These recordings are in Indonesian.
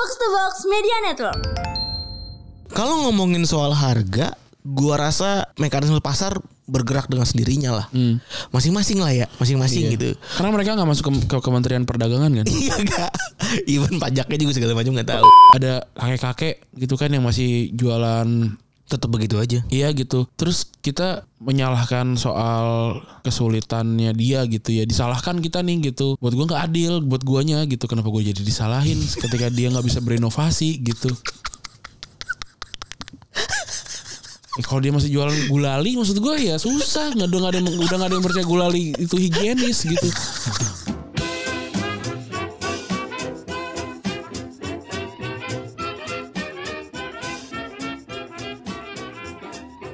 Box to Box Media Network. Kalau ngomongin soal harga, gua rasa mekanisme pasar bergerak dengan sendirinya lah. Masing-masing lah ya, masing-masing Iya. gitu. Karena mereka nggak masuk ke, ke Kementerian Perdagangan kan. Iya gak? Even pajaknya juga segala macam nggak tahu. Ada kakek-kakek gitu kan yang masih jualan Tetap begitu aja. Iya gitu. Terus kita menyalahkan soal kesulitannya dia gitu ya. Disalahkan kita nih gitu. Buat gua nggak adil. Buat guanya gitu. Kenapa gue jadi disalahin ketika dia nggak bisa berinovasi gitu. Eh, kalau dia masih jualan gulali, maksud gue ya susah. Nggak udah nggak ada yang udah nggak ada yang percaya gulali itu higienis gitu.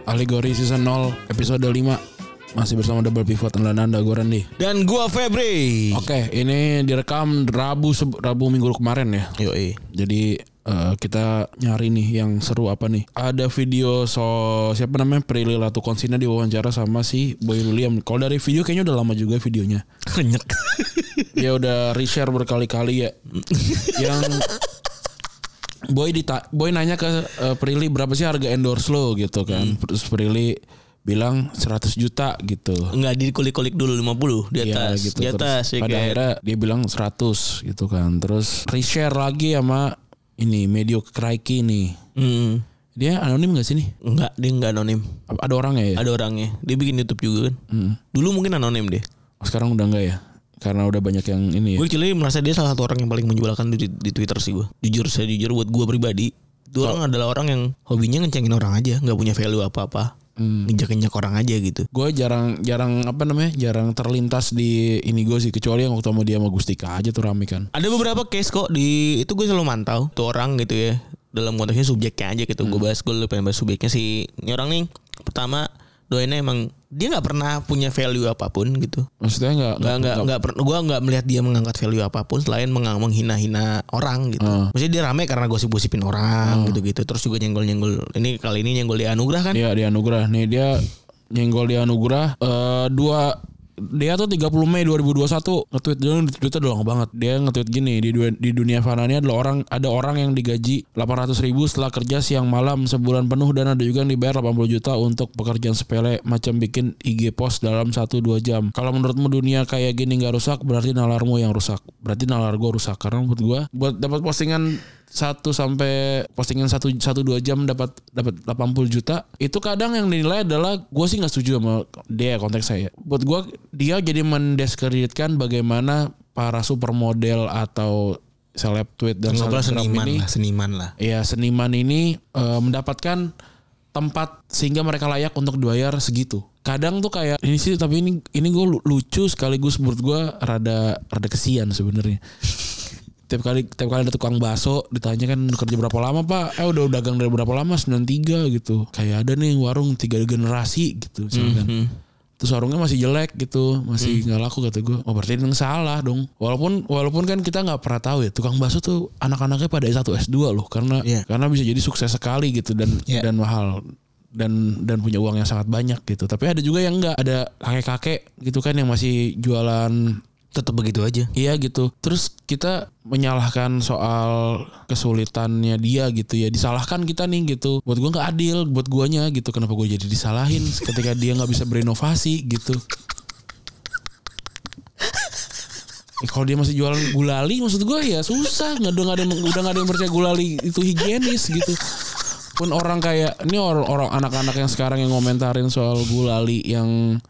Alegori season 0 episode 5 masih bersama double pivot dan anda gue Randy. Dan gua Febri. Oke, ini direkam Rabu Rabu minggu kemarin ya. Yo Jadi eh, kita nyari nih yang seru apa nih? Ada video so siapa namanya Prilly Latukonsina diwawancara sama si Boy William. Kalau dari video kayaknya udah lama juga videonya. Kenyek. Dia udah reshare berkali-kali ya. yang Boy dita Boy nanya ke eh, Prilly berapa sih harga endorse lo gitu kan. Terus Prilly bilang 100 juta gitu. Enggak dikulik-kulik dulu 50 di Iya, atas. gitu. Di Terus atas ya pada kan. akhirnya dia bilang 100 gitu kan. Terus reshare lagi sama ini Medio Kraiki nih. Hmm. Dia anonim gak sih nih? Enggak, dia enggak anonim. Ada orangnya ya? Ada orangnya. Dia bikin YouTube juga kan. Hmm. Dulu mungkin anonim deh. Oh, Sekarang udah enggak ya? Karena udah banyak yang ini ya. Gue actually merasa dia salah satu orang yang paling menjualkan di, di Twitter sih gue. Jujur saya jujur buat gue pribadi. Itu orang adalah orang yang hobinya ngencengin orang aja, nggak punya value apa-apa. Hmm. Nginjak-nginjak orang aja gitu. Gue jarang jarang apa namanya? Jarang terlintas di ini gue sih kecuali yang waktu sama dia sama Gustika aja tuh rame kan. Ada beberapa case kok di itu gue selalu mantau tuh orang gitu ya. Dalam konteksnya subjeknya aja gitu. Gue bahas gue lebih pengen bahas subjeknya si ini orang nih. Pertama doainnya emang dia nggak pernah punya value apa pun gitu. Maksudnya enggak nggak nggak nggak per- gua nggak melihat dia mengangkat value apa pun selain mengang- menghina-hina orang gitu. Hmm. Maksudnya dia rame karena gosip-gosipin orang gitu-gitu. Terus juga nyenggol-nyenggol. Ini kali ini nyenggol di anugerah kan? Iya di anugerah nih dia nyenggol di anugerah eh dua dia tuh 30 Mei 2021 nge-tweet dia tweetnya udah lama banget. Dia nge-tweet gini di, du- di dunia fana adalah orang ada orang yang digaji 800 ribu setelah kerja siang malam sebulan penuh dan ada juga yang dibayar 80 juta untuk pekerjaan sepele macam bikin IG post dalam 1-2 jam. Kalau menurutmu dunia kayak gini nggak rusak berarti nalarmu yang rusak. Berarti nalar gue rusak. Karena menurut gue buat dapat postingan satu sampai postingan satu satu dua jam dapat dapat 80 juta itu kadang yang dinilai adalah gue sih nggak setuju sama dia konteks saya buat gue dia jadi mendiskreditkan bagaimana para supermodel atau seleb tweet dan selebgram seniman ini lah, seniman lah. ya seniman ini eh, mendapatkan tempat sehingga mereka layak untuk dibayar segitu. Kadang tuh kayak ini sih tapi ini ini gue lucu sekaligus menurut gue rada rada kesian sebenarnya. Tiap kali tiap kali ada tukang bakso ditanya kan "Udah kerja berapa lama pak? Eh udah dagang dari berapa lama? 93 gitu. Kayak ada nih warung tiga generasi gitu misalkan. Hmm. Terus warungnya masih jelek gitu, masih nggak laku kata gue. Oh berarti yang salah dong. Walaupun walaupun kan kita nggak pernah tahu ya tukang bakso tuh anak-anaknya pada S1 S2 loh karena Iya. karena bisa jadi sukses sekali gitu dan Iya. dan mahal dan dan punya uang yang sangat banyak gitu. Tapi ada juga yang enggak, ada kakek-kakek gitu kan yang masih jualan Tetap begitu aja. Iya gitu. Terus kita menyalahkan soal kesulitannya dia gitu ya. Disalahkan kita nih gitu. Buat gua nggak adil. Buat guanya gitu. Kenapa gue jadi disalahin ketika dia nggak bisa berinovasi gitu. Eh, kalau dia masih jualan gulali, maksud gue ya susah. Nggak udah nggak ada udah nggak ada yang percaya gulali itu higienis gitu. Pun orang kayak ini orang-orang anak-anak yang sekarang yang ngomentarin soal gulali yang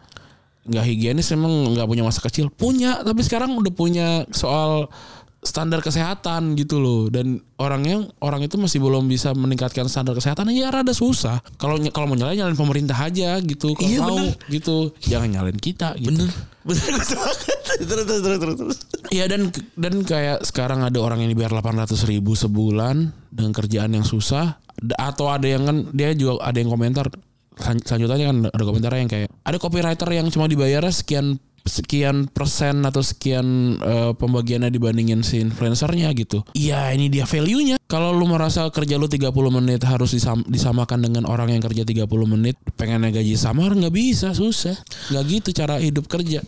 nggak higienis emang nggak punya masa kecil punya tapi sekarang udah punya soal standar kesehatan gitu loh dan orangnya orang itu masih belum bisa meningkatkan standar kesehatan ya rada susah kalau kalau mau nyalain nyalain pemerintah aja gitu kalau Iya, mau bener. gitu jangan nyalain kita gitu Bener. Bener. Terus terus terus terus terus. Iya dan dan kayak sekarang ada orang yang dibayar 800 ribu sebulan dengan kerjaan yang susah atau ada yang kan dia juga ada yang komentar selan- selanjutnya kan ada komentar yang kayak ada copywriter yang cuma dibayar sekian sekian persen atau sekian eh, pembagiannya dibandingin si influencernya gitu. Iya ini dia value-nya. Kalau lu merasa kerja lu 30 menit harus disam- disamakan dengan orang yang kerja 30 menit pengennya gaji sama nggak bisa susah. Nggak gitu cara hidup kerja.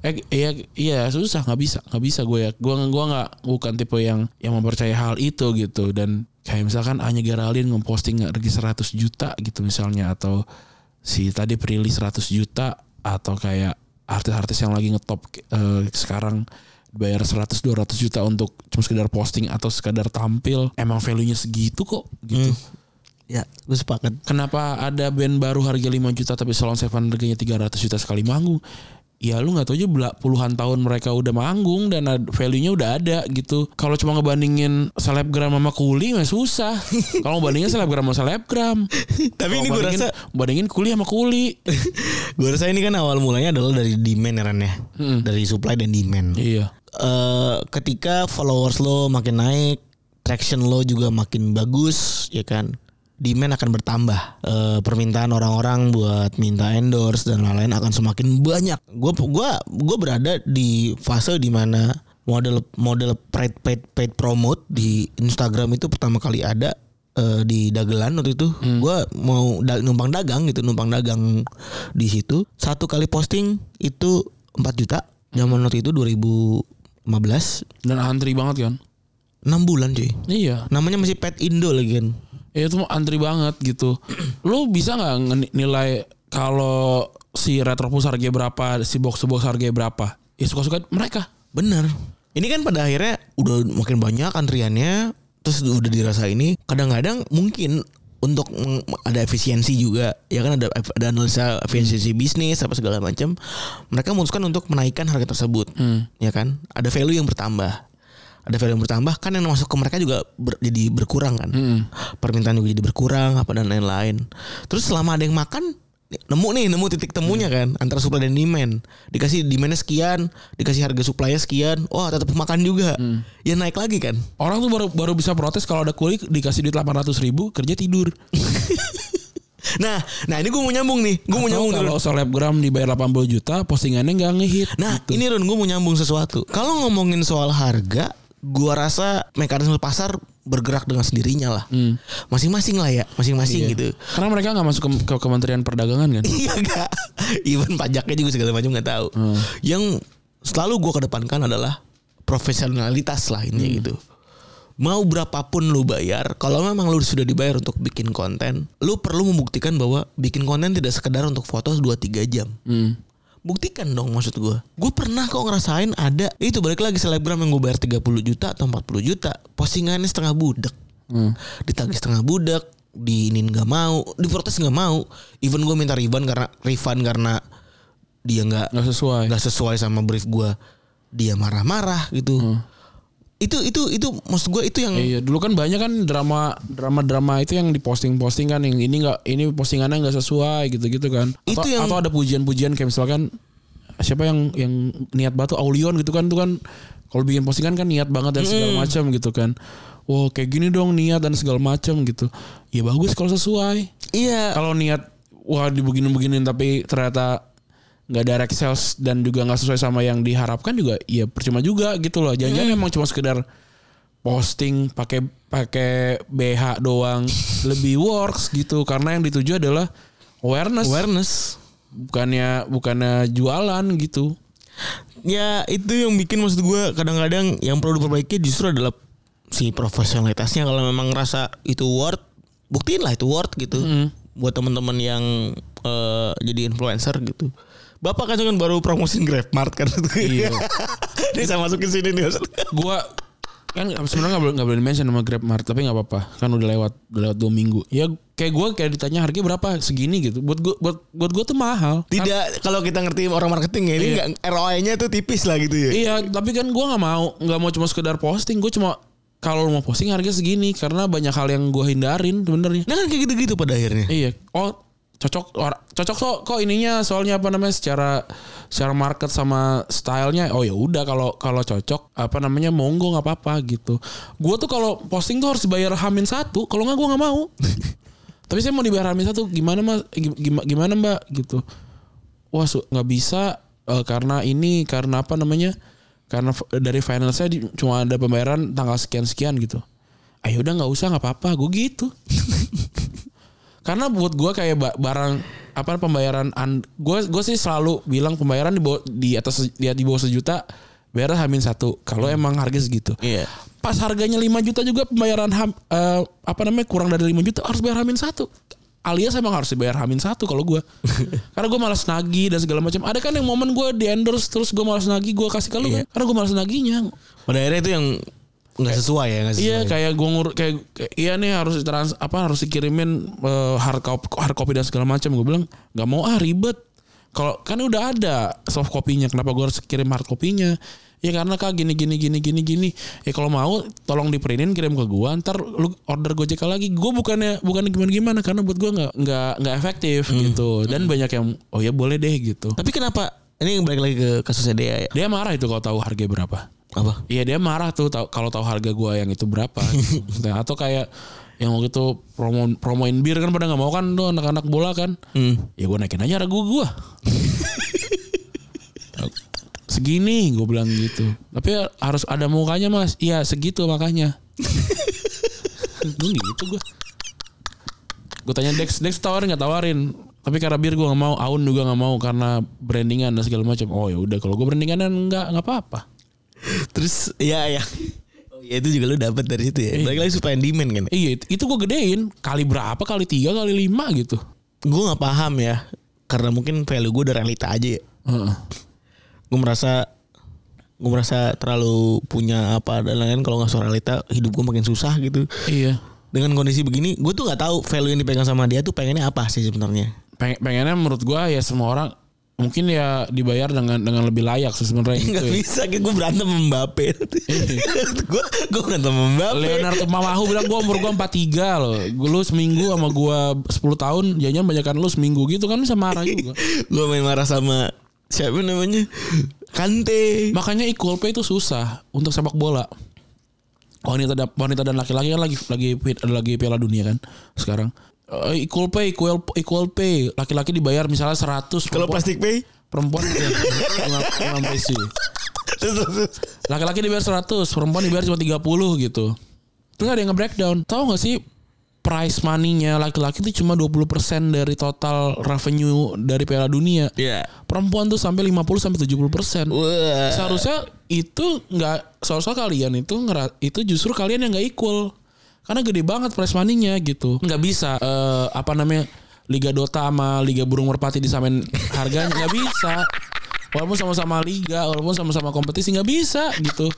Eh iya iya susah nggak bisa nggak bisa gue ya gue gua nggak bukan tipe yang yang mempercaya hal itu gitu dan kayak misalkan Anya Geraldine ngeposting harga 100 juta gitu misalnya atau si tadi Prilly 100 juta atau kayak artis-artis yang lagi ngetop eh, sekarang bayar 100 200 juta untuk cuma sekedar posting atau sekedar tampil emang value-nya segitu kok gitu. Ya, gue sepakat. Kenapa ada band baru harga 5 juta tapi Salon Seven harganya 300 juta sekali manggung? Ya lu nggak tahu aja bela- puluhan tahun mereka udah manggung dan value-nya udah ada gitu. Kalau cuma ngebandingin selebgram sama kuli mah susah. Kalau ngebandingin selebgram sama selebgram. Tapi ini gue bandingin- rasa bandingin kuli sama kuli. gue rasa ini kan awal mulanya adalah dari demand ya Ran ya. Dari supply dan demand. iya. eh ketika followers lo makin naik, traction lo juga makin bagus, ya kan? Demand akan bertambah. Eh, permintaan orang-orang buat minta endorse dan lain-lain akan semakin banyak. Gue gua gua berada di fase di mana model model paid paid paid promote di Instagram itu pertama kali ada eh, di dagelan waktu itu. Gua mau da- numpang dagang gitu, numpang dagang di situ. Satu kali posting itu 4 juta. Zaman waktu itu 2015 Dan antri banget kan. 6 bulan cuy. Iya. Namanya masih Pet Indo lagi kan. Ya itu antri banget gitu. Lu bisa nggak nilai kalau si Retropus harganya berapa, si box box harganya berapa? Ya suka-suka mereka. Bener. Ini kan pada akhirnya udah makin banyak antriannya. Terus udah dirasa ini. Kadang-kadang mungkin untuk ada efisiensi juga ya kan ada ada analisa efisiensi bisnis apa segala macam mereka memutuskan untuk menaikkan harga tersebut ya kan ada value yang bertambah ada value yang bertambah kan yang masuk ke mereka juga ber- jadi berkurang kan. Permintaan juga jadi berkurang apa dan lain-lain. Terus selama ada yang makan nemu nih nemu titik temunya kan antara supply dan demand. Dikasih demandnya sekian dikasih harga supply sekian oh tetap makan juga. Ya naik lagi kan. Orang tuh baru baru bisa protes kalau ada kuli dikasih duit 800 ribu kerja tidur. nah nah ini gue mau nyambung nih. Gue mau nyambung kalau selebgram dibayar 80 juta, postingannya nggak ngehit. nah gitu. ini Run gue mau nyambung sesuatu. Kalau ngomongin soal harga gua rasa mekanisme pasar bergerak dengan sendirinya lah. Masing-masing lah ya masing-masing Iya. gitu. Karena mereka nggak masuk ke, ke Kementerian Perdagangan kan. Iya gak Even pajaknya juga segala macam nggak tahu. Yang selalu gue kedepankan adalah Profesionalitas lah ini gitu. Mau berapapun lu bayar Kalau memang lu sudah dibayar untuk bikin konten Lu perlu membuktikan bahwa Bikin konten tidak sekedar untuk foto 2-3 jam. Hmm. Buktikan dong maksud gue Gue pernah kok ngerasain ada Itu balik lagi selebgram yang gue bayar 30 juta atau 40 juta Postingannya setengah budak Hmm. ditagih setengah budak diinin nggak mau diprotes nggak mau. Even gue minta refund karena refund karena dia nggak Nggak sesuai. nggak sesuai sama brief gue dia marah-marah gitu itu itu itu maksud gue itu yang Iya dulu kan banyak kan drama drama drama itu yang diposting-posting kan yang ini nggak ini postingannya nggak sesuai gitu-gitu kan. Atau, Itu yang- atau ada pujian-pujian kayak misalkan siapa yang yang niat batu Aulion gitu kan itu kan kalau bikin postingan kan niat banget dan segala macam gitu kan. Wah kayak gini dong niat dan segala macam gitu. Ya bagus kalau sesuai. iya Kalau niat wah dibeginin-beginin tapi ternyata nggak direct sales dan juga nggak sesuai sama yang diharapkan juga ya percuma juga gitu loh. Jangan-jangan emang cuma sekedar posting pakai pakai BH doang. Lebih works gitu karena yang dituju adalah awareness, awareness. Bukannya bukannya jualan gitu. ya itu yang bikin maksud gue kadang-kadang yang perlu diperbaiki justru adalah si profesionalitasnya. Kalau memang ngerasa itu worth buktiin lah itu worth gitu. Buat teman-teman yang eh, jadi influencer gitu bapak kan kan baru promosin GrabMart kan Iya. ini saya masukin sini nih. Gua kan sebenarnya nggak boleh nggak boleh mention sama GrabMart tapi nggak apa-apa kan udah lewat udah lewat dua minggu ya kayak gue kayak ditanya harganya berapa segini gitu buat gue buat buat gue tuh mahal tidak kalau kita ngerti orang marketing ya ini Iya. ROI-nya tuh tipis lah gitu ya Iya, tapi kan gua nggak mau, nggak mau cuma sekedar posting. Gue cuma kalau mau posting harga segini karena banyak hal yang gue hindarin sebenarnya. nah kan kayak gitu-gitu pada akhirnya Iya. Oh, cocok or- cocok kok kok ininya soalnya apa namanya secara secara market sama stylenya oh ya udah kalau kalau cocok apa namanya monggo nggak apa-apa gitu. Gue tuh kalau posting tuh harus bayar hamin satu kalau nggak gue nggak mau. Tapi saya mau dibayar hamin satu gimana mas? Gimana, gimana mbak? Gitu. Wah nggak bisa eh, karena ini karena apa namanya karena dari final saya di- cuma ada pembayaran tanggal sekian sekian gitu ayo udah nggak usah nggak apa-apa gue gitu karena buat gue kayak ba- barang apa pembayaran gue gue sih selalu bilang pembayaran di bawah, di atas di, di bawah sejuta bayar hamin satu. Kalau emang harga segitu. Iya. pas harganya 5 juta juga pembayaran ham, eh, apa namanya kurang dari 5 juta harus bayar hamin satu. Alias emang harus dibayar hamin satu kalau gue karena gue malas nagih dan segala macam. Ada kan yang momen gue di endorse terus gue malas nagih gue kasih ke lu kan? Karena gue malas nagihnya Pada akhirnya itu yang nggak sesuai ya nggak sesuai. Iya kayak gue ngur kayak, kayak iya nih harus trans apa harus dikirimin eh, hard copy hard copy dan segala macam. Gue bilang nggak mau ah ribet. Kalau kan udah ada soft copy-nya kenapa gue harus kirim hard copy-nya? Ya karena kak gini gini gini gini gini. Ya kalau mau tolong diprintin kirim ke gua ntar lu order gojek lagi. Gue bukannya bukan gimana gimana karena buat gue nggak nggak nggak efektif gitu. Dan banyak yang oh ya boleh deh gitu. Tapi kenapa ini balik lagi ke kasusnya dia ya? dia marah itu kalau tahu harga berapa Apa? Iya dia marah tuh kalau tahu harga gua yang itu berapa. gitu. Nah, atau kayak yang waktu itu promo promoin bir kan pada nggak mau kan tuh anak-anak bola kan. Hmm. Ya gua naikin aja harga gua. Segini gue bilang gitu. Tapi harus ada mukanya mas. Iya segitu makanya. Gue gitu gue. Gue tanya Dex, Dex tawarin nggak tawarin. Tapi karena bir gue nggak mau, Aun juga nggak mau karena brandingan dan segala macam. Oh ya udah kalau gue brandingan nggak nggak apa-apa. Terus ya ya. Oh ya itu juga lu dapat dari situ ya. Balik lagi supaya demand kan. Iya itu, itu gue gedein kali berapa kali tiga kali lima gitu. Gue nggak paham ya. Karena mungkin value gue udah realita aja ya. Heeh. Gue merasa gue merasa terlalu punya apa dan lain-lain kalau nggak soal realita hidup gue makin susah gitu. Iya. Dengan kondisi begini, gue tuh nggak tahu value yang dipegang sama dia tuh pengennya apa sih sebenarnya. Peng, pengennya menurut gue ya semua orang mungkin ya dibayar dengan dengan lebih layak sih sebenarnya gitu Gak ya. bisa, kayak gue berantem sama Mbappe. gue gue berantem Mbappe. Leonardo Mamahu bilang gue umur gue 43 loh. Gue lu seminggu sama gue 10 tahun, jadinya banyakan lu seminggu gitu kan bisa marah juga. gue main marah sama siapa namanya Kante. Makanya equal pay itu susah untuk sepak bola. Wanita dan wanita dan laki-laki kan lagi lagi lagi Piala Dunia kan sekarang. Eh, equal pay, equal equal pay. Laki-laki dibayar misalnya 100 Kalau plastik pay, perempuan ya, terus. Laki-laki dibayar 100, perempuan dibayar cuma 30 gitu. Terus ada yang nge-breakdown. Tahu gak sih price money-nya laki-laki itu cuma 20% dari total revenue dari Piala Dunia. Iya. Perempuan tuh sampai 50 sampai 70%. Wah. Seharusnya itu nggak seharusnya kalian itu itu justru kalian yang nggak equal. Karena gede banget price money-nya gitu. Nggak bisa eh, apa namanya Liga Dota sama Liga Burung Merpati disamain harganya nggak bisa. Walaupun sama-sama liga, walaupun sama-sama kompetisi nggak bisa gitu.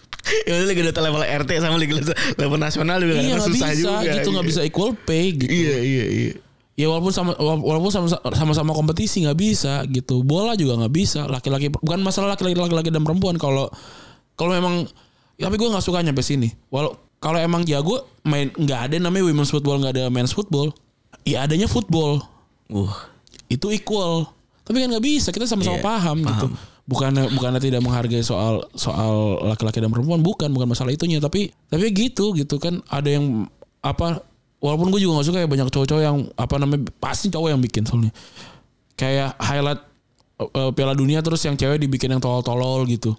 Ya udah Liga Dota level RT sama Liga Dota level nasional juga iya nggak susah bisa juga. gitu, nggak bisa equal pay gitu. Iya iya iya. Ya walaupun sama walaupun sama sama-sama kompetisi nggak bisa gitu. Bola juga nggak bisa. Laki-laki bukan masalah laki-laki laki-laki dan perempuan kalau kalau memang tapi gue nggak suka nyampe sini. Walau kalau emang jago main nggak ada namanya women's football nggak ada men's football. Ya adanya football Wah. itu equal. Tapi kan nggak bisa kita sama-sama Iya, paham, gitu. Bukannya bukannya tidak menghargai soal soal laki-laki dan perempuan bukan bukan masalah itunya tapi tapi gitu gitu kan ada yang apa walaupun gue juga nggak suka ya banyak cowok-cowok yang apa namanya pasti cowok yang bikin soalnya kayak highlight eh, Piala Dunia terus yang cewek dibikin yang tolol-tolol gitu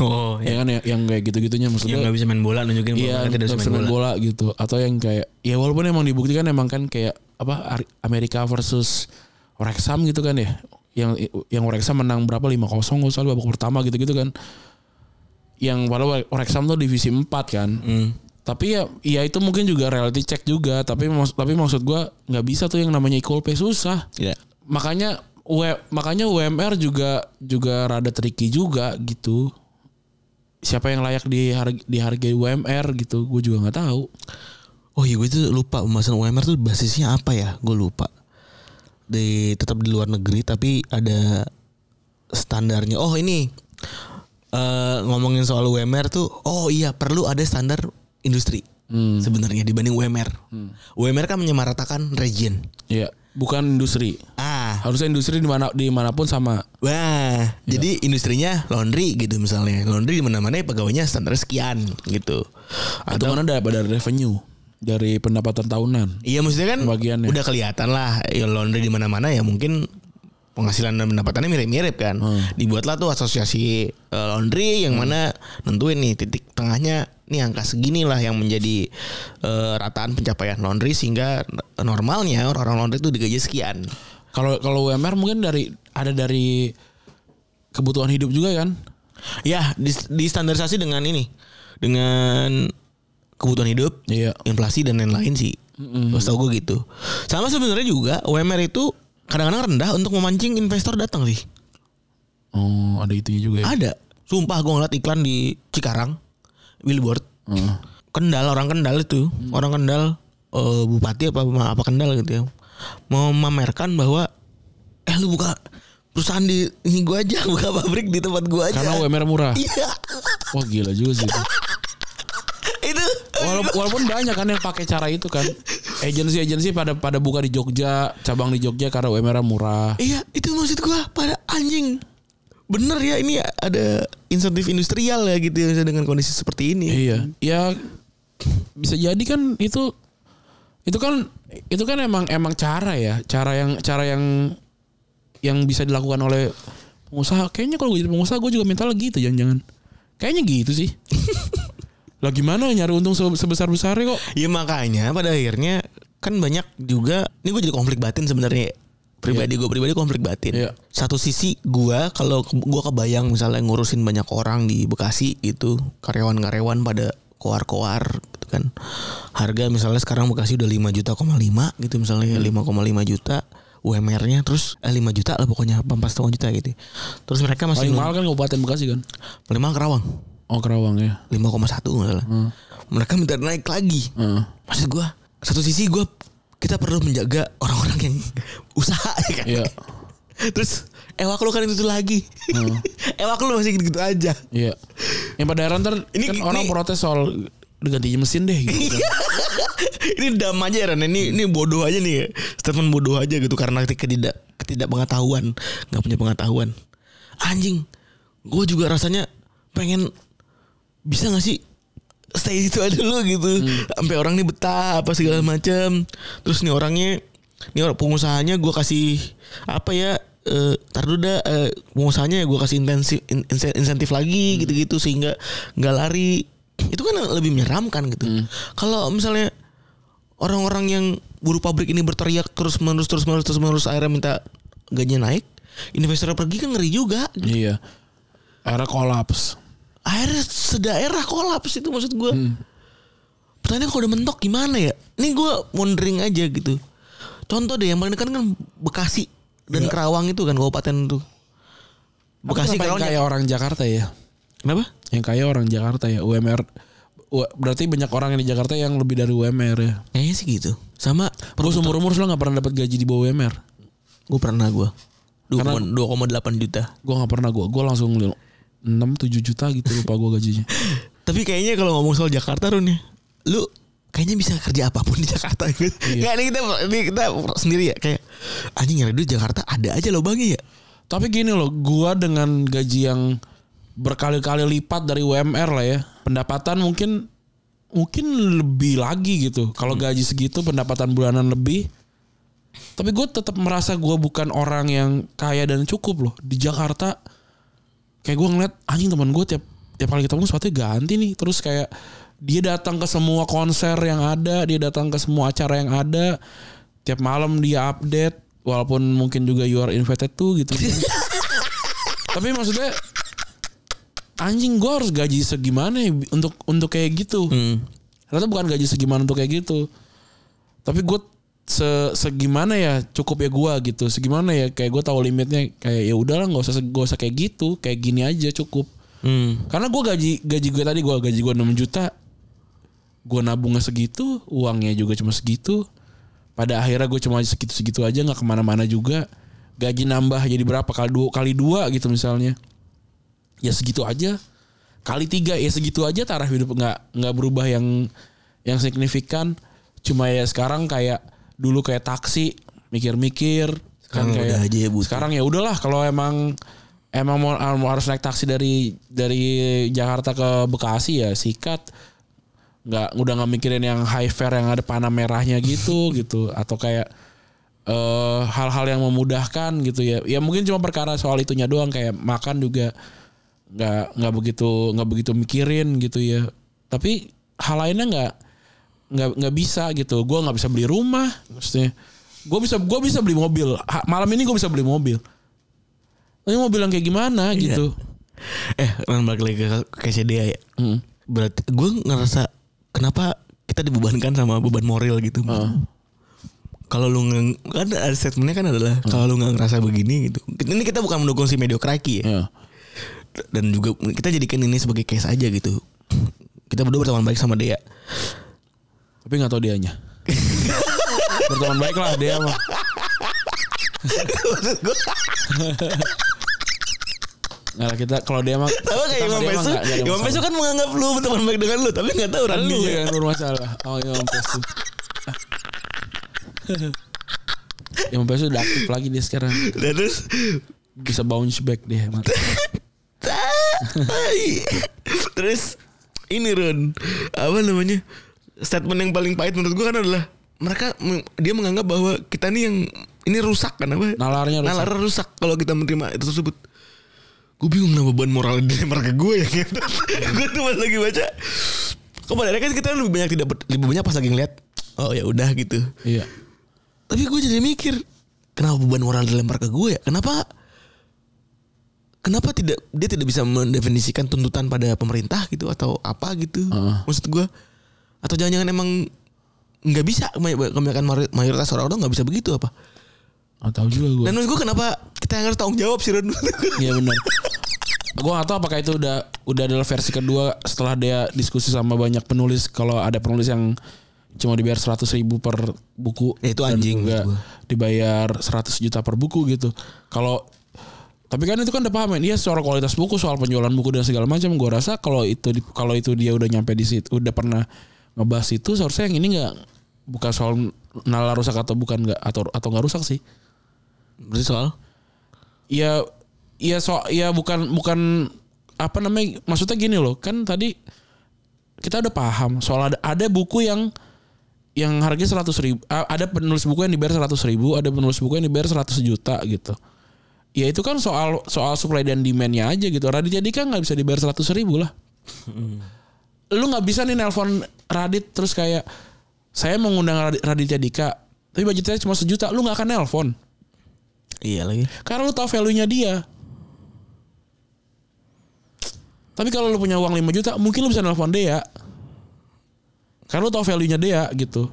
Oh ya kan ya, yang kayak gitu-gitunya Yang maksudnya nggak bisa main bola nunjukin Iya, bahwa tidak bisa main bola. bola gitu. Atau yang kayak ya walaupun emang dibuktikan emang kan kayak apa Amerika versus Wrexham gitu kan ya. Yang yang Wrexham menang berapa 5-0 nggak salah babak pertama gitu-gitu kan. Yang padahal Wrexham tuh divisi 4 kan. Hmm. Tapi ya ya itu mungkin juga reality check juga, tapi mak- tapi maksud gua nggak bisa tuh yang namanya equal pay susah. Iya. Makanya W- makanya UMR juga juga rada tricky juga gitu. Siapa yang layak di dihargai UMR gitu, gue juga nggak tahu. Oh iya gue tuh lupa pembahasan UMR tuh basisnya apa ya? Gue lupa. Di tetap di luar negeri tapi ada standarnya. Oh ini eh ngomongin soal UMR tuh. Oh iya perlu ada standar industri sebenarnya dibanding UMR. UMR kan menyamaratakan region. Iya, bukan industri. Ah, Harusnya industri di mana di mana pun sama. wah. Jadi industrinya laundry gitu misalnya. Laundry di mana-mana ya pegawainya standar sekian gitu. Atau mana ada pada revenue dari pendapatan tahunan. Iya maksudnya kan Pembagiannya. udah kelihatan lah ya laundry di mana-mana ya mungkin penghasilan dan pendapatannya mirip-mirip kan. Dibuatlah tuh asosiasi eh, laundry yang mana nentuin nih titik tengahnya nih angka segini lah yang menjadi eh, rataan pencapaian laundry sehingga normalnya orang-orang laundry itu digaji sekian. Kalau kalau UMR mungkin dari ada dari kebutuhan hidup juga kan? Ya, dis- distandarisasi dengan ini. Dengan kebutuhan hidup, Iya. inflasi dan lain-lain sih. Terus tau gue gitu. Sama sebenarnya juga UMR itu kadang-kadang rendah untuk memancing investor datang sih. Oh, ada itunya juga ya. Ada. Sumpah gue ngeliat iklan di Cikarang, billboard. Heeh. Kendal orang Kendal itu, orang Kendal eh, bupati apa apa Kendal gitu ya. Mau memamerkan bahwa eh lu buka perusahaan di ini gua aja, buka pabrik di tempat gua aja. Karena UMR murah. Iya. Wah gila juga sih itu. itu Walaupun, walaupun banyak kan yang pakai cara itu kan. Agensi-agensi pada pada buka di Jogja, cabang di Jogja karena UMR murah. Iya itu maksud gua pada anjing Bener ya ini ada insentif industrial ya gitu ya dengan kondisi seperti ini Iya. Ya bisa jadi kan itu itu kan itu kan emang emang cara ya, cara yang cara yang yang bisa dilakukan oleh pengusaha. Kayaknya kalau gue jadi pengusaha gue juga mental gitu jangan-jangan. Kayaknya gitu sih. lah gimana nyari untung sebesar-besarnya kok? Ya makanya pada akhirnya kan banyak juga ini gue jadi konflik batin sebenarnya pribadi gue pribadi konflik batin. Iya. satu sisi gue kalau gue kebayang misalnya ngurusin banyak orang di Bekasi itu karyawan-karyawan pada koar-koar gitu kan. Harga misalnya sekarang Bekasi udah 5 juta koma 5 gitu misalnya 5,5 juta UMR-nya terus eh, 5 juta lah pokoknya 4 setengah juta gitu. Terus mereka masih Paling mahal kan Kabupaten Bekasi kan? paling mahal Kerawang. Oh Kerawang ya. 5,1 nggak salah mereka minta naik lagi. Heeh. maksud gue satu sisi gue kita perlu menjaga orang-orang yang usaha ya kan Iya. terus ewak lu kan itu lagi ewak lu masih gitu-gitu aja Iya. Yang pada akhirnya ntar Ini- kan orang ini- protes soal ganti mesin deh gitu. kan. ini dam aja Ran ini ini bodoh aja nih statement bodoh aja gitu karena ketidak ketidakpengetahuan nggak punya pengetahuan anjing gue juga rasanya pengen bisa gak sih stay situ aja dulu gitu. Sampai orang nih betah apa segala macam terus nih orangnya nih orang pengusahanya gue kasih apa ya eh tar dulu dah eh, pengusahanya ya gue kasih intensif in- insen- insentif lagi gitu-gitu sehingga nggak lari. Itu kan lebih menyeramkan gitu. Kalau misalnya orang-orang yang buruh pabrik ini berteriak terus menerus terus menerus terus menerus akhirnya minta gajinya naik investor pergi kan ngeri juga. Iya. Era kolaps. Akhirnya sedaerah kolaps itu maksud gue pertanyaan kalau udah mentok gimana ya ini gue wondering aja gitu contoh deh yang paling dekat kan Bekasi dan Kerawang itu kan kabupaten itu Bekasi Kerawang kayak orang Jakarta ya. kenapa Yang kaya orang Jakarta ya UMR. Berarti banyak orang yang di Jakarta yang lebih dari UMR ya. kayaknya sih gitu sama Gue seumur umur lo gak pernah dapat gaji di bawah UMR. gue pernah gue Karena- 2,8 juta Gue gak pernah gue. Gue langsung 6 7 juta gitu lupa gue gajinya. Tapi kayaknya kalau ngomong soal Jakarta Run ya, lu kayaknya bisa kerja apa pun di Jakarta gitu. Iya. Nggak, ini kita ini kita sendiri ya kayak anjing nyari duit Jakarta ada aja lubangnya ya. Tapi gini loh, gua dengan gaji yang berkali-kali lipat dari UMR lah ya, pendapatan mungkin mungkin lebih lagi gitu. Kalau gaji segitu pendapatan bulanan lebih. Tapi gue tetap merasa gue bukan orang yang kaya dan cukup loh di Jakarta. Kayak gue ngeliat anjing teman gue tiap tiap kali ketemu sepatunya ganti nih. Terus kayak dia datang ke semua konser yang ada, dia datang ke semua acara yang ada. Tiap malam dia update, walaupun mungkin juga you are invited tuh gitu. Tapi maksudnya anjing gue harus gaji segimana ya untuk untuk kayak gitu. Hmm. Ternyata bukan gaji segimana untuk kayak gitu. Tapi gue se segimana ya cukup ya gue gitu. Segimana ya kayak gue tahu limitnya kayak ya udahlah nggak usah gak usah kayak gitu. Kayak gini aja cukup. Hmm. Karena gue gaji gaji gue tadi gue gaji gue 6 juta. Gue nabungnya segitu, uangnya juga cuma segitu. Pada akhirnya gue cuma segitu-segitu aja nggak ke mana-mana juga. Gaji nambah jadi berapa kali dua kali dua gitu misalnya. Ya segitu aja. Kali tiga ya segitu aja taraf hidup nggak nggak berubah yang yang signifikan. Cuma ya sekarang kayak dulu kayak taksi mikir-mikir Sekarang kan udah aja ya sekarang ya udahlah kalau emang emang mau, mau harus naik taksi dari dari Jakarta ke Bekasi ya sikat. Nggak udah nggak mikirin yang high fare yang ada panah merahnya gitu gitu. Atau kayak eh, hal-hal yang memudahkan gitu ya. Ya mungkin cuma perkara soal itunya doang kayak makan juga nggak nggak begitu nggak begitu mikirin gitu ya. Tapi hal lainnya nggak nggak nggak bisa gitu gue nggak bisa beli rumah maksudnya Gue bisa gue bisa beli mobil. Ha- Malam ini gue bisa beli mobil. Tapi mobil yang kayak gimana Iya. gitu. Eh, kan balik lagi ke ke CDA ya. Hmm. Berarti gue ngerasa kenapa kita dibebankan sama beban moral gitu. Kalau lu nge, kan ada statementnya kan adalah kalau lu nggak ngerasa begini gitu. Ini kita bukan mendukung si mediokraki ya. Ya. Dan juga kita jadikan ini sebagai case aja gitu. Kita berdua berteman baik sama dia. Tapi nggak tahu dianya. Berteman baik lah dia mah. Nggak kita kalau dia mah Tahu kayak Imam Pesu Imam. Pesu kan menganggap lu berteman baik dengan lu Tapi gak tahu Lu Randinya yang bermasalah. Oh Imam Pesu. Imam Pesu udah aktif lagi dia sekarang. Dan terus Bisa bounce back dia. Terus Ini Ron Apa namanya Statement yang paling pahit menurut gue kan adalah Mereka Dia menganggap bahwa Kita nih yang Ini rusak kan apa Nalarnya rusak. Nalar rusak Kalau kita menerima itu tersebut Gue bingung kenapa beban moral dilempar ke gue ya gitu. gue tuh pas lagi baca Kok pada akhirnya kan kita lebih banyak tidak lebih banyak pas lagi ngeliat Oh ya udah gitu Iya. Tapi gue jadi mikir Kenapa beban moral dilempar ke gue ya Kenapa Kenapa tidak Dia tidak bisa mendefinisikan tuntutan pada pemerintah gitu Atau apa gitu Heeh. Maksud gue Atau jangan-jangan emang nggak bisa kebanyakan mayoritas orang-orang nggak bisa begitu apa? Gak tahu juga gue. dan menurut gue kenapa kita yang harus tanggung jawab sih Ron Iya benar. gue gak tahu apakah itu udah udah adalah versi kedua setelah dia diskusi sama banyak penulis kalau ada penulis yang cuma dibayar 100 ribu per buku Ya, itu anjing juga dibayar 100 juta per buku gitu. Kalau tapi kan itu kan udah paham ya soal kualitas buku soal penjualan buku dan segala macam gue rasa kalau itu kalau itu dia udah nyampe di situ udah pernah ngebahas itu seharusnya yang ini nggak bukan soal nalar rusak atau bukan nggak atau atau nggak rusak sih. Berarti soal? Ya ya so ya bukan bukan apa namanya maksudnya gini loh kan tadi kita udah paham soal ada ada buku yang yang harganya seratus ribu ada penulis buku yang dibayar seratus ribu ada penulis buku yang dibayar 100 juta gitu. Ya itu kan soal soal supply dan demandnya aja gitu. Raditya Dika nggak bisa dibayar seratus ribu lah lu nggak bisa nih nelpon Radit terus kayak saya mengundang Radit- Raditya Dika tapi budgetnya cuma sejuta lu nggak akan nelpon iya lagi karena lu tahu value-nya dia. Tapi kalau lu punya uang 5 juta, mungkin lu bisa nelpon dia. Karena lu tahu value-nya dia gitu.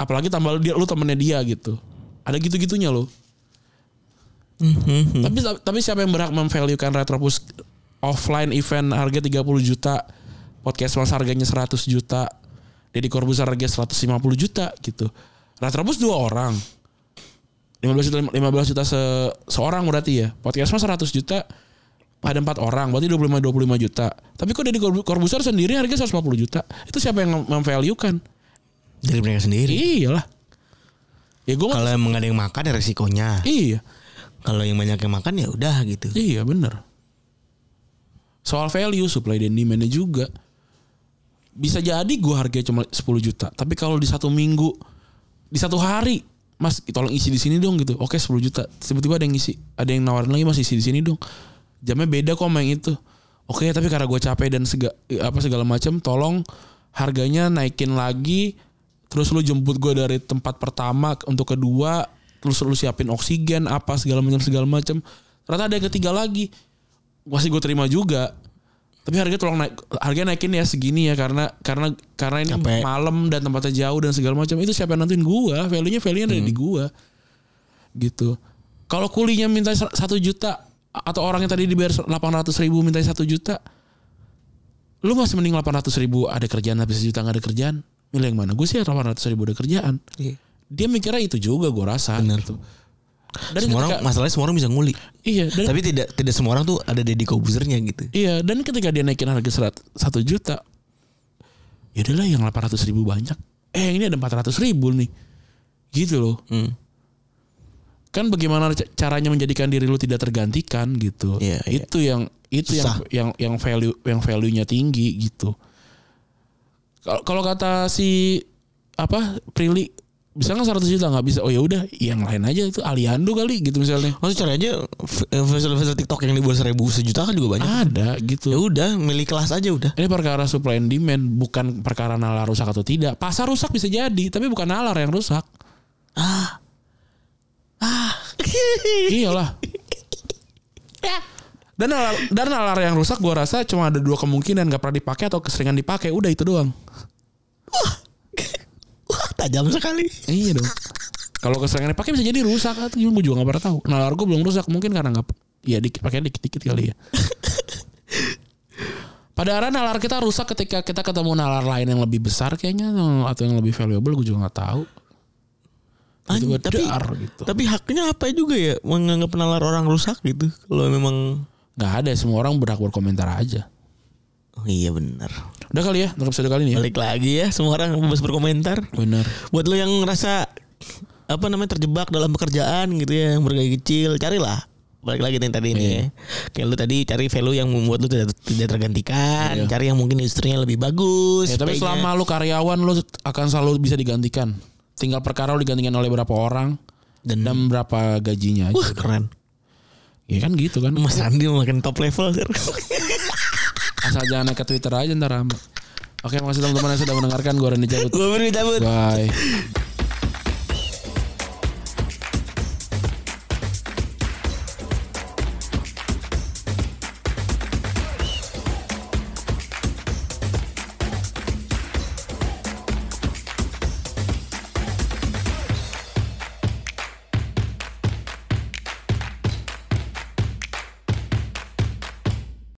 Apalagi tambah dia lu temennya dia gitu. Ada gitu-gitunya lo. Tapi tapi siapa yang berhak memvaluekan Retropus offline event harga 30 juta, podcast mas harganya 100 juta, Deddy Corbuzier harga 150 juta gitu. Retropus dua orang. 15 juta 15 juta se, seorang berarti ya. Podcast mas 100 juta ada empat orang berarti 25 25 juta. Tapi kok Deddy Corbu- Corbuzier sendiri harga 150 juta. Itu siapa yang mem- memvaluekan? dari mereka sendiri Iyalah. Ya gue kalau emang gak ada yang makan ya resikonya iya. kalau yang banyak yang makan ya udah gitu Iya bener Soal value supply dan demandnya juga Bisa jadi gue harganya cuma 10 juta. Tapi kalau di satu minggu Di satu hari Mas tolong isi di sini dong gitu. Oke 10 juta. Tiba-tiba ada yang isi Ada yang nawarin lagi mas isi di sini dong. Jamnya beda kok sama itu. Oke tapi karena gue capek dan sega, apa segala macam Tolong harganya naikin lagi. Terus lu jemput gue dari tempat pertama untuk kedua Terus lu siapin oksigen apa segala macam segala macam Ternyata ada yang ketiga lagi. Masih gue terima juga tapi harga tolong naik harga naikin ya segini ya karena karena karena ini Capek. malam dan tempatnya jauh dan segala macam. Itu siapa yang nentuin? Gua. Value nya value nya ada di gua. Gitu. Kalau kulinya minta satu juta atau orang yang tadi dibayar 800 ribu minta satu juta lu masih mending 800 ribu ada kerjaan tapi sejuta nggak ada kerjaan. Milih yang mana? Gue sih 800 ribu ada kerjaan. Iya. dia mikirnya itu juga gue rasa Bener. gitu. Dan semua orang ketika- masalahnya semua orang bisa nguli iya dan tapi tidak tidak semua orang tuh ada Deddy Kobuzernya gitu Iya, dan ketika dia naikin harga serat satu juta, ya udahlah yang 800 ribu banyak. Eh yang ini ada 400 ribu nih, gitu loh. Hmm. Kan bagaimana ca- caranya menjadikan diri lu tidak tergantikan gitu. Iya, iya. Itu yang itu yang Susah. yang yang value yang value-nya tinggi gitu. Kalau kalau kata si apa Prilly bisa nggak 100 juta nggak bisa oh ya udah yang lain aja itu Aliando kali gitu misalnya Maksud cari aja visual-visual TikTok yang dibuat seribu sejuta kan juga banyak. ada gitu Ya udah, milih kelas aja udah. Ini perkara supply and demand bukan perkara nalar rusak atau tidak. Pasar rusak bisa jadi, tapi bukan nalar yang rusak. Ah, Iyalah. Dan nalar, dan nalar yang rusak gue rasa cuma ada dua kemungkinan gak pernah dipakai atau keseringan dipakai. Udah itu doang. Wah, tajam sekali. Iya dong. Kalau keseringan dipakai bisa jadi rusak atau gimana gue juga gak pernah tahu. Nalar gue belum rusak mungkin karena nggak ya dikit pakai dikit-dikit kali ya. Padahal nalar kita rusak ketika kita ketemu nalar lain yang lebih besar kayaknya atau yang lebih valuable gue juga nggak tahu. Anj- Tiba-tiba tapi dar gitu. tapi haknya apa juga ya menganggap nalar orang rusak gitu kalau memang Nggak ada semua orang berhak berkomentar aja. Oh iya benar Udah kali ya untuk episode kali ini ya. balik lagi ya semua orang bebas berkomentar Bener. buat lo yang ngerasa apa namanya terjebak dalam pekerjaan gitu ya yang bergaji kecil carilah balik lagi nih tadi ini Iya. ya kayak lu tadi cari value yang membuat lu tidak tidak tergantikan Iya. cari yang mungkin industrinya lebih bagus Ya, tapi selama lu karyawan lu akan selalu bisa digantikan. Tinggal perkara lu digantikan oleh berapa orang dan, dan berapa gajinya aja. wah keren Ya kan gitu kan. Mas Andi makin top level Asal jangan naik ke Twitter aja ntar. Oke, makasih teman-teman yang sudah mendengarkan. Gue Randy cabut. gue beri cabut Bye.